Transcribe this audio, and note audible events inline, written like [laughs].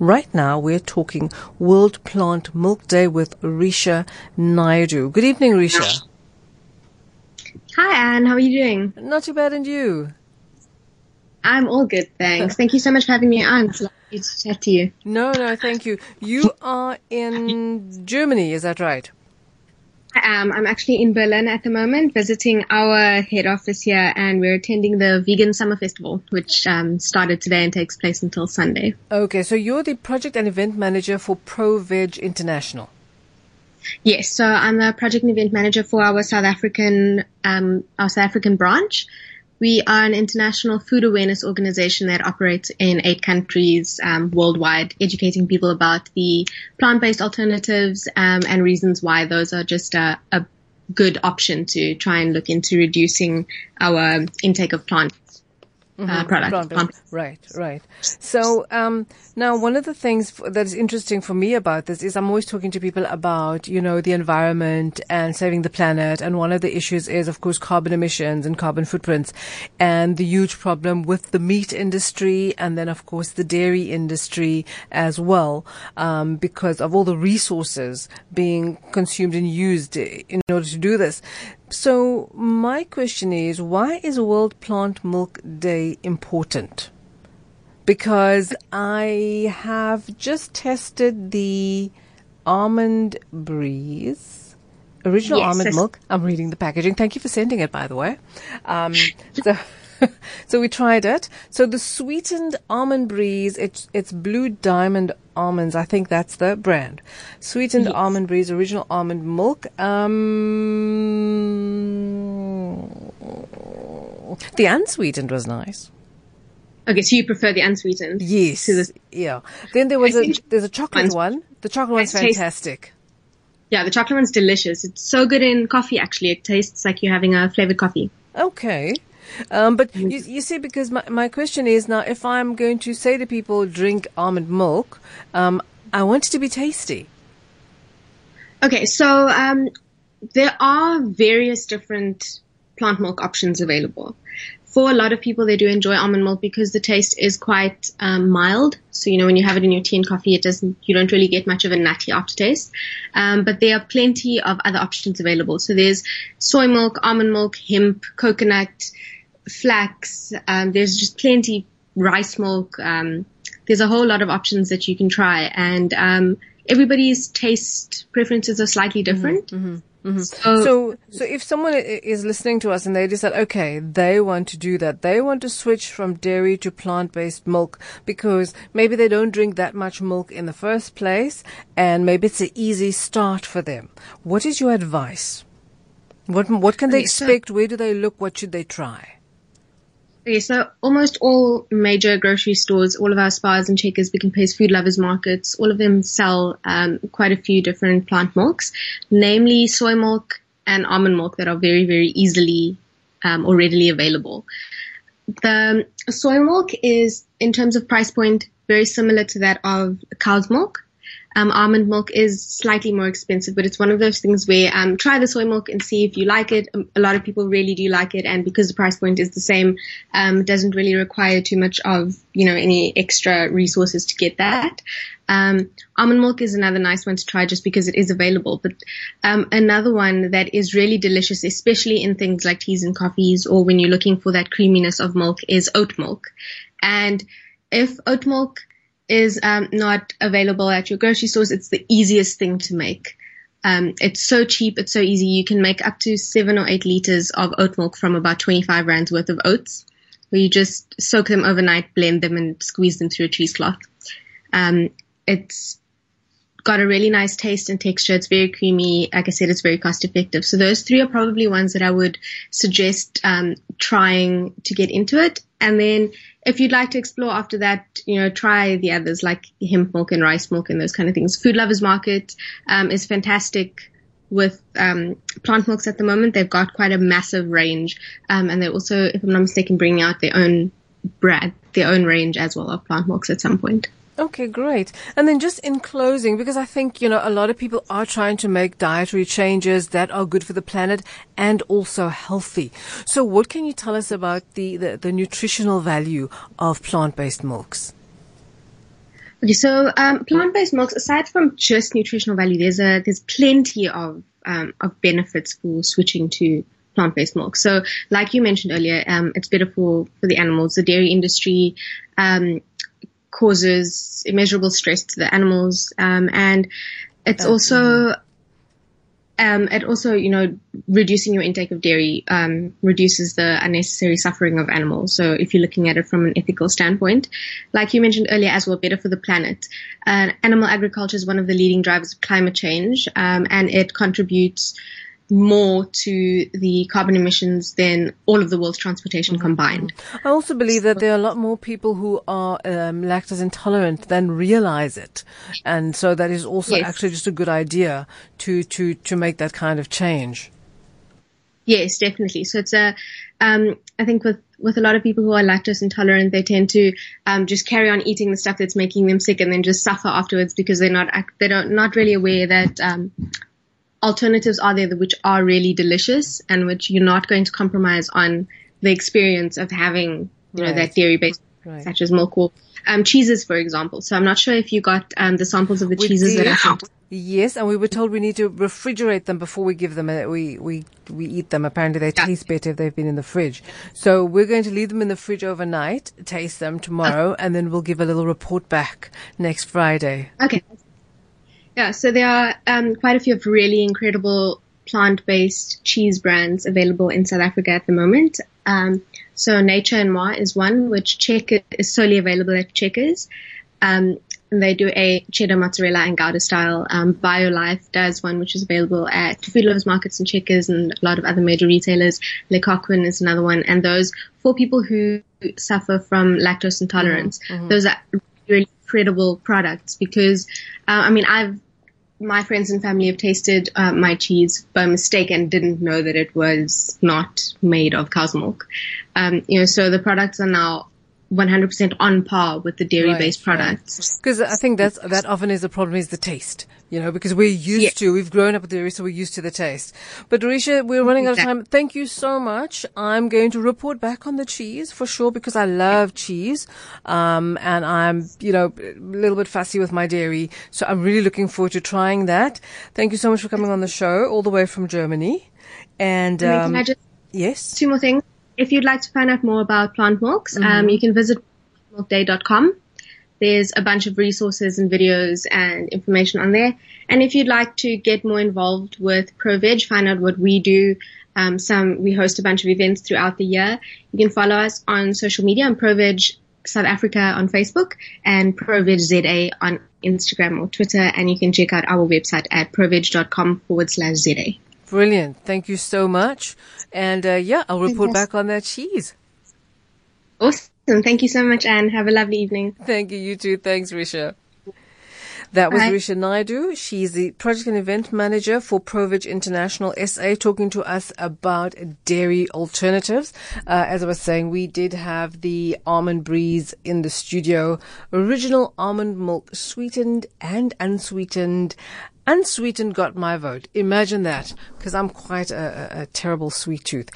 Right now, we're talking World Plant Milk Day with Risha Naidu. Good evening, Risha. Hi, Anne. How are you doing? Not too bad, and you? I'm all good, thanks. Thank you so much for having me on. It's lovely to chat to you. No, no, thank you. You are in Germany, is that right? I am. I'm actually in Berlin at the moment, visiting our head office here, and we're attending the Vegan Summer Festival, which um, started today and takes place until Sunday. Okay, so you're the project and event manager for ProVeg International. Yes, so I'm the project and event manager for our South African um, our South African branch. We are an international food awareness organization that operates in eight countries um, worldwide, educating people about the plant-based alternatives um, and reasons why those are just a, a, good option to try and look into reducing our intake of plant uh, product. Right, right. So um, now, one of the things that is interesting for me about this is I'm always talking to people about you know the environment and saving the planet, and one of the issues is, of course, carbon emissions and carbon footprints, and the huge problem with the meat industry, and then of course the dairy industry as well, um, because of all the resources being consumed and used in order to do this. So my question is, why is World Plant Milk Day important? Because I have just tested the almond breeze, original yes, almond milk. I'm reading the packaging. Thank you for sending it, by the way. Um, [laughs] so. [laughs] so we tried it. So the sweetened almond breeze, it's it's blue diamond almonds. I think that's the brand. Sweetened yes. almond breeze, original almond milk. Um, the unsweetened was nice. Okay, so you prefer the unsweetened? Yes. The, yeah. Then there was a there's a chocolate one. The chocolate one's fantastic. Yeah, the chocolate one's delicious. It's so good in coffee. Actually, it tastes like you're having a flavored coffee. Okay. Um, but you, you see, because my, my question is now, if I'm going to say to people, drink almond milk, um, I want it to be tasty. Okay, so um, there are various different plant milk options available. For a lot of people, they do enjoy almond milk because the taste is quite um, mild. So you know when you have it in your tea and coffee, it doesn't you don't really get much of a nutty aftertaste. Um, but there are plenty of other options available. So there's soy milk, almond milk, hemp, coconut, flax. Um, there's just plenty rice milk. Um, there's a whole lot of options that you can try, and um, everybody's taste preferences are slightly mm-hmm, different. Mm-hmm, mm-hmm. Mm-hmm. So, so, so if someone is listening to us and they decide, okay, they want to do that, they want to switch from dairy to plant-based milk because maybe they don't drink that much milk in the first place, and maybe it's an easy start for them. What is your advice? What what can they expect? Where do they look? What should they try? Okay, so almost all major grocery stores, all of our Spars and Checkers, Pick n Pays, Food Lovers Markets, all of them sell um, quite a few different plant milks, namely soy milk and almond milk that are very, very easily um, or readily available. The soy milk is, in terms of price point, very similar to that of cow's milk. Um, almond milk is slightly more expensive, but it's one of those things where um, try the soy milk and see if you like it. Um, a lot of people really do like it, and because the price point is the same, um, doesn't really require too much of you know any extra resources to get that. Um, almond milk is another nice one to try just because it is available. But um, another one that is really delicious, especially in things like teas and coffees, or when you're looking for that creaminess of milk, is oat milk. And if oat milk is um, not available at your grocery stores, it's the easiest thing to make. Um, it's so cheap, it's so easy. You can make up to seven or eight liters of oat milk from about 25 rands worth of oats, where you just soak them overnight, blend them, and squeeze them through a cheesecloth. Um, it's got a really nice taste and texture. It's very creamy. Like I said, it's very cost effective. So those three are probably ones that I would suggest um, trying to get into it. And then if you'd like to explore after that, you know, try the others like hemp milk and rice milk and those kind of things. Food Lovers Market um, is fantastic with um, plant milks at the moment. They've got quite a massive range, um, and they're also, if I'm not mistaken, bringing out their own brand, their own range as well of plant milks at some point. Okay, great. And then just in closing, because I think, you know, a lot of people are trying to make dietary changes that are good for the planet and also healthy. So what can you tell us about the, the, the nutritional value of plant-based milks? Okay, so um, plant-based milks, aside from just nutritional value, there's a there's plenty of um, of benefits for switching to plant-based milk. So, like you mentioned earlier, um, it's better for for the animals. The dairy industry um, causes immeasurable stress to the animals, um, and it's also um, it also, you know, reducing your intake of dairy um, reduces the unnecessary suffering of animals. So if you're looking at it from an ethical standpoint, like you mentioned earlier as well, better for the planet. Uh, animal agriculture is one of the leading drivers of climate change, um, and it contributes more to the carbon emissions than all of the world's transportation mm-hmm. combined. I also believe that there are a lot more people who are um, lactose intolerant than realize it, and so that is also yes. actually just a good idea to to to make that kind of change. Yes, definitely. So it's a, um, I think with with a lot of people who are lactose intolerant, they tend to um, just carry on eating the stuff that's making them sick, and then just suffer afterwards because they're not they don't not really aware that um, alternatives are there which are really delicious and which you're not going to compromise on the experience of having, you right. know, that dairy based, right. such as milk or um, cheeses, for example. So I'm not sure if you got um, the samples of the we cheeses did. that I sent. Yes, and we were told we need to refrigerate them before we give them. Uh, we we we eat them. Apparently, they yeah. taste better if they've been in the fridge. So we're going to leave them in the fridge overnight, taste them tomorrow, and then we'll give a little report back next Friday. Okay, yeah, so there are um, quite a few of really incredible plant-based cheese brands available in South Africa at the moment. Um, so Nature and Moi is one, which Checker is solely available at Checkers. Um, and they do a cheddar mozzarella and Gouda style. Um, Violife does one, which is available at Food Lovers Markets and Checkers and a lot of other major retailers. Le Coquin is another one. And those for people who suffer from lactose intolerance, mm-hmm. mm-hmm. those are really incredible products because, uh, I mean, I've my friends and family have tasted uh, my cheese by mistake and didn't know that it was not made of cow's milk. Um, you know, so the products are now 100% on par with the dairy-based right, products. Because right. I think that's that often is the problem is the taste. You know, because we're used yeah. to, we've grown up with dairy, so we're used to the taste. But Risha, we're running out of time. Thank you so much. I'm going to report back on the cheese for sure because I love cheese. Um, and I'm, you know, a little bit fussy with my dairy. So I'm really looking forward to trying that. Thank you so much for coming on the show all the way from Germany. And, um, yes. Two more things if you'd like to find out more about plant milks, um, mm-hmm. um, you can visit milkday.com. There's a bunch of resources and videos and information on there. And if you'd like to get more involved with ProVeg, find out what we do, um, some we host a bunch of events throughout the year. You can follow us on social media on ProVeg South Africa on Facebook and ProVegZA on Instagram or Twitter. And you can check out our website at proveg.com forward slash ZA. Brilliant. Thank you so much. And uh, yeah, I'll report back on that cheese. Awesome. Thank you so much, Anne. Have a lovely evening. Thank you. You too. Thanks, Risha. That was Hi. Risha Naidu. She's the project and event manager for Proveg International SA, talking to us about dairy alternatives. Uh, as I was saying, we did have the almond breeze in the studio. Original almond milk, sweetened and unsweetened. Unsweetened got my vote. Imagine that, because I'm quite a, a, a terrible sweet tooth.